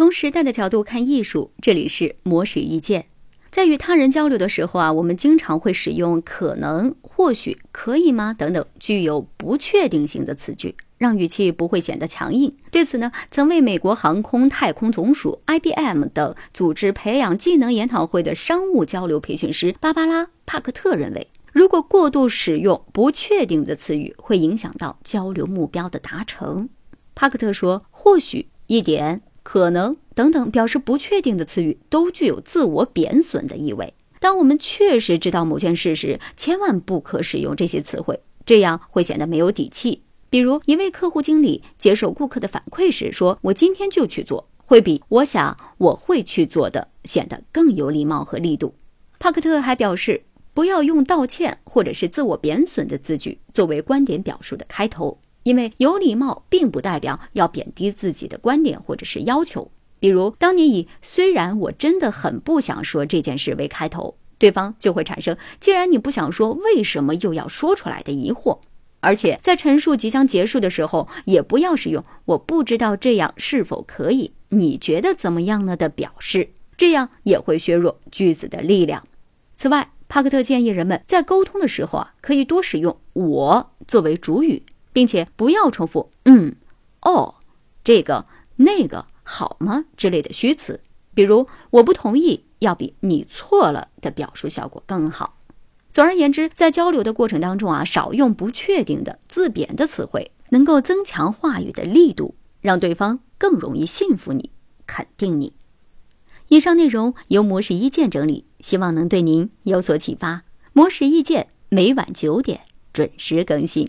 从时代的角度看艺术，这里是魔石意见。在与他人交流的时候啊，我们经常会使用“可能”“或许”“可以吗”等等具有不确定性的词句，让语气不会显得强硬。对此呢，曾为美国航空太空总署、IBM 等组织培养技能研讨会的商务交流培训师芭芭拉·帕克特认为，如果过度使用不确定的词语，会影响到交流目标的达成。帕克特说：“或许一点。”可能等等表示不确定的词语都具有自我贬损的意味。当我们确实知道某件事时，千万不可使用这些词汇，这样会显得没有底气。比如，一位客户经理接受顾客的反馈时说：“我今天就去做”，会比“我想我会去做的”显得更有礼貌和力度。帕克特还表示，不要用道歉或者是自我贬损的字句作为观点表述的开头。因为有礼貌并不代表要贬低自己的观点或者是要求。比如，当你以“虽然我真的很不想说这件事”为开头，对方就会产生“既然你不想说，为什么又要说出来”的疑惑。而且，在陈述即将结束的时候，也不要使用“我不知道这样是否可以，你觉得怎么样呢”的表示，这样也会削弱句子的力量。此外，帕克特建议人们在沟通的时候啊，可以多使用“我”作为主语。并且不要重复“嗯”“哦”“这个”“那个”“好吗”之类的虚词，比如“我不同意”要比“你错了”的表述效果更好。总而言之，在交流的过程当中啊，少用不确定的自贬的词汇，能够增强话语的力度，让对方更容易信服你、肯定你。以上内容由模式意见整理，希望能对您有所启发。模式意见每晚九点准时更新。